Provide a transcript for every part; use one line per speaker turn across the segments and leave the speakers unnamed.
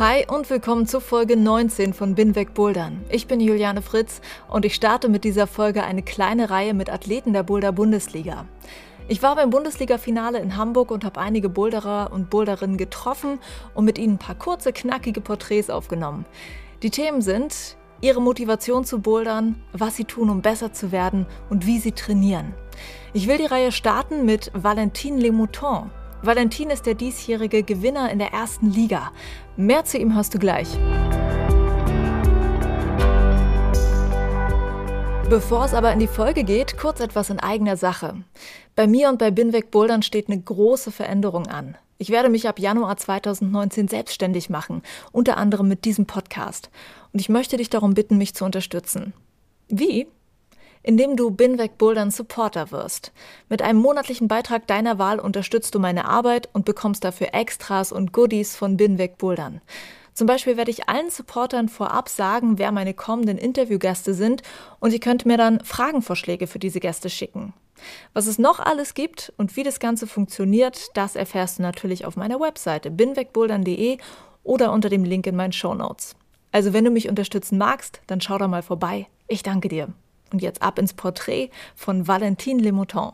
Hi und willkommen zur Folge 19 von Bin weg Bouldern. Ich bin Juliane Fritz und ich starte mit dieser Folge eine kleine Reihe mit Athleten der Boulder Bundesliga. Ich war beim Bundesliga-Finale in Hamburg und habe einige Boulderer und Boulderinnen getroffen und mit ihnen ein paar kurze, knackige Porträts aufgenommen. Die Themen sind ihre Motivation zu bouldern, was sie tun, um besser zu werden und wie sie trainieren. Ich will die Reihe starten mit Valentin Lemouton. Valentin ist der diesjährige Gewinner in der ersten Liga. Mehr zu ihm hast du gleich. Bevor es aber in die Folge geht, kurz etwas in eigener Sache. Bei mir und bei Binweg Bouldern steht eine große Veränderung an. Ich werde mich ab Januar 2019 selbstständig machen, unter anderem mit diesem Podcast. Und ich möchte dich darum bitten, mich zu unterstützen. Wie? Indem du Binweg Bouldern Supporter wirst. Mit einem monatlichen Beitrag deiner Wahl unterstützt du meine Arbeit und bekommst dafür Extras und Goodies von Binweg Bouldern. Zum Beispiel werde ich allen Supportern vorab sagen, wer meine kommenden Interviewgäste sind und ihr könnt mir dann Fragenvorschläge für diese Gäste schicken. Was es noch alles gibt und wie das Ganze funktioniert, das erfährst du natürlich auf meiner Webseite binwegbouldern.de oder unter dem Link in meinen Show Notes. Also wenn du mich unterstützen magst, dann schau da mal vorbei. Ich danke dir. Und jetzt ab ins Porträt von Valentine Lemouton.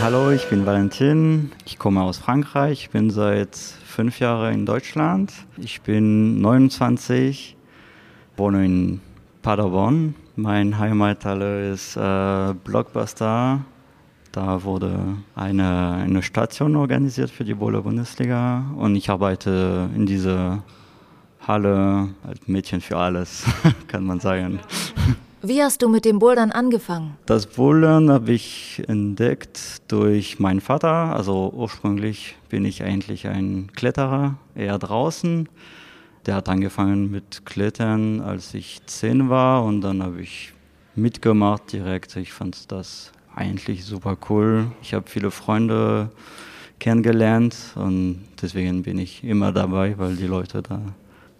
Hallo, ich bin Valentin. Ich komme aus Frankreich. Ich bin seit fünf Jahren in Deutschland. Ich bin 29, wohne in Paderborn mein Heimathalle ist äh, Blockbuster. Da wurde eine, eine Station organisiert für die Bowler Bundesliga und ich arbeite in dieser Halle als Mädchen für alles, kann man sagen.
Wie hast du mit dem Bouldern angefangen?
Das Bouldern habe ich entdeckt durch meinen Vater. Also ursprünglich bin ich eigentlich ein Kletterer, eher draußen. Der hat angefangen mit Klettern, als ich zehn war und dann habe ich mitgemacht direkt. Ich fand das eigentlich super cool. Ich habe viele Freunde kennengelernt und deswegen bin ich immer dabei, weil die Leute da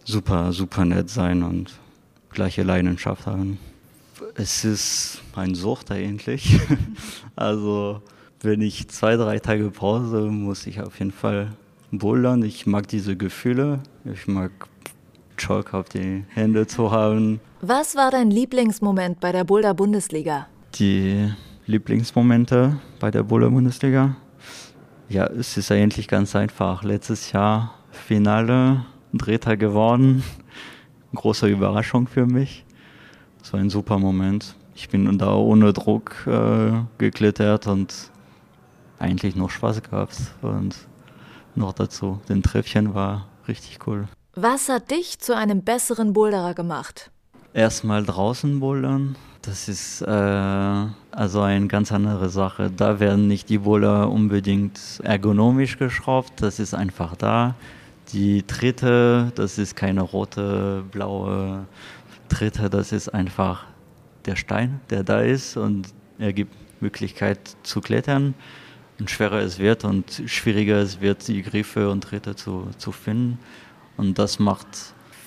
super, super nett sein und gleiche Leidenschaft haben. Es ist ein Sucht eigentlich. also wenn ich zwei, drei Tage Pause, muss ich auf jeden Fall bouldern. Ich mag diese Gefühle. Ich mag Chalk auf die Hände zu haben.
Was war dein Lieblingsmoment bei der Boulder Bundesliga?
Die Lieblingsmomente bei der Boulder Bundesliga? Ja, es ist eigentlich ganz einfach. Letztes Jahr Finale, Dritter geworden. Große Überraschung für mich. Es war ein super Moment. Ich bin da ohne Druck äh, geklettert und eigentlich noch Spaß gehabt. Und noch dazu, den Treffchen war richtig cool.
Was hat dich zu einem besseren Boulderer gemacht?
Erstmal draußen bouldern. Das ist äh, also eine ganz andere Sache. Da werden nicht die Boulder unbedingt ergonomisch geschraubt. Das ist einfach da. Die Tritte, das ist keine rote, blaue Tritte. Das ist einfach der Stein, der da ist und er gibt Möglichkeit zu klettern. Und schwerer es wird und schwieriger es wird, die Griffe und Tritte zu, zu finden. Und das macht,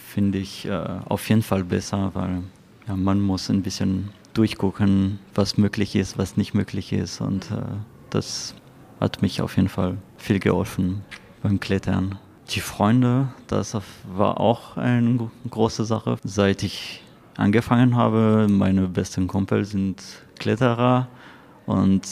finde ich, äh, auf jeden Fall besser, weil ja, man muss ein bisschen durchgucken, was möglich ist, was nicht möglich ist. Und äh, das hat mich auf jeden Fall viel geholfen beim Klettern. Die Freunde, das war auch eine große Sache. Seit ich angefangen habe, meine besten Kumpel sind Kletterer und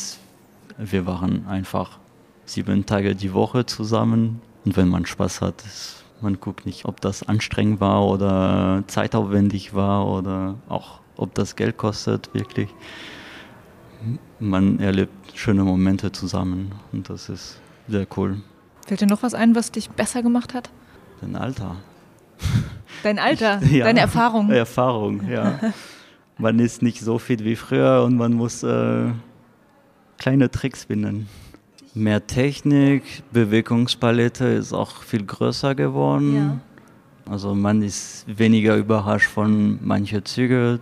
wir waren einfach sieben Tage die Woche zusammen. Und wenn man Spaß hat, ist man guckt nicht, ob das anstrengend war oder zeitaufwendig war oder auch, ob das Geld kostet, wirklich. Man erlebt schöne Momente zusammen und das ist sehr cool.
Fällt dir noch was ein, was dich besser gemacht hat?
Den Alter.
Dein Alter, ja, deine Erfahrung.
Erfahrung, ja. man ist nicht so fit wie früher und man muss äh, kleine Tricks finden. Mehr Technik, Bewegungspalette ist auch viel größer geworden. Ja. Also man ist weniger überrascht von manchen Zügen.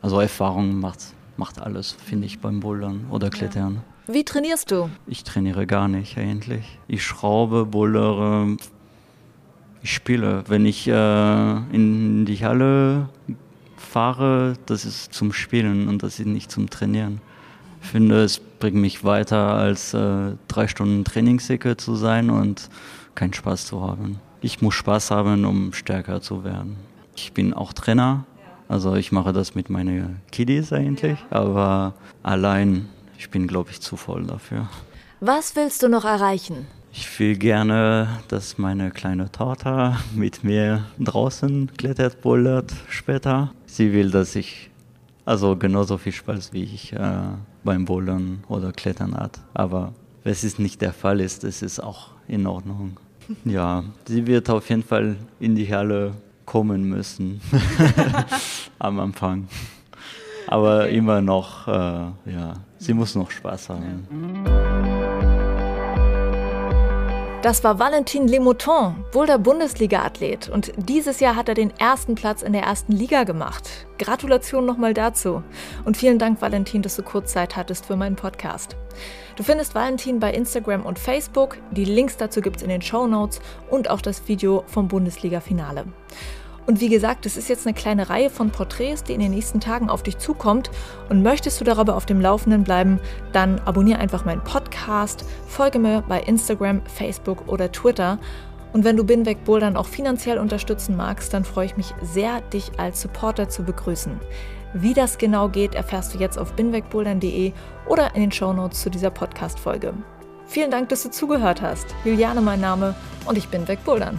Also Erfahrung macht, macht alles, finde ich, beim Bouldern oder Klettern.
Ja. Wie trainierst du?
Ich trainiere gar nicht eigentlich. Ich schraube, bouldere, ich spiele. Wenn ich äh, in die Halle fahre, das ist zum Spielen und das ist nicht zum Trainieren. Ich finde, es bringt mich weiter, als äh, drei Stunden Trainingssäcke zu sein und keinen Spaß zu haben. Ich muss Spaß haben, um stärker zu werden. Ich bin auch Trainer, also ich mache das mit meinen Kiddies eigentlich, aber allein, ich bin, glaube ich, zu voll dafür.
Was willst du noch erreichen?
Ich will gerne, dass meine kleine Tochter mit mir draußen klettert, bouldert später. Sie will, dass ich also genauso viel Spaß wie ich äh, beim Bouldern oder Klettern hat. Aber wenn es nicht der Fall ist, ist es auch in Ordnung. Ja, sie wird auf jeden Fall in die Halle kommen müssen am Anfang. Aber okay. immer noch, äh, ja, sie muss noch Spaß haben.
Das war Valentin Lemouton, Boulder Bundesliga-Athlet. Und dieses Jahr hat er den ersten Platz in der ersten Liga gemacht. Gratulation nochmal dazu. Und vielen Dank, Valentin, dass du kurz Zeit hattest für meinen Podcast. Du findest Valentin bei Instagram und Facebook. Die Links dazu gibt es in den Show Notes und auch das Video vom Bundesliga-Finale. Und wie gesagt, es ist jetzt eine kleine Reihe von Porträts, die in den nächsten Tagen auf dich zukommt. Und möchtest du darüber auf dem Laufenden bleiben, dann abonniere einfach meinen Podcast, folge mir bei Instagram, Facebook oder Twitter. Und wenn du Binweg Bouldern auch finanziell unterstützen magst, dann freue ich mich sehr, dich als Supporter zu begrüßen. Wie das genau geht, erfährst du jetzt auf binwegbouldern.de oder in den Shownotes zu dieser Podcast-Folge. Vielen Dank, dass du zugehört hast. Juliane mein Name und ich bin Wegbouldern.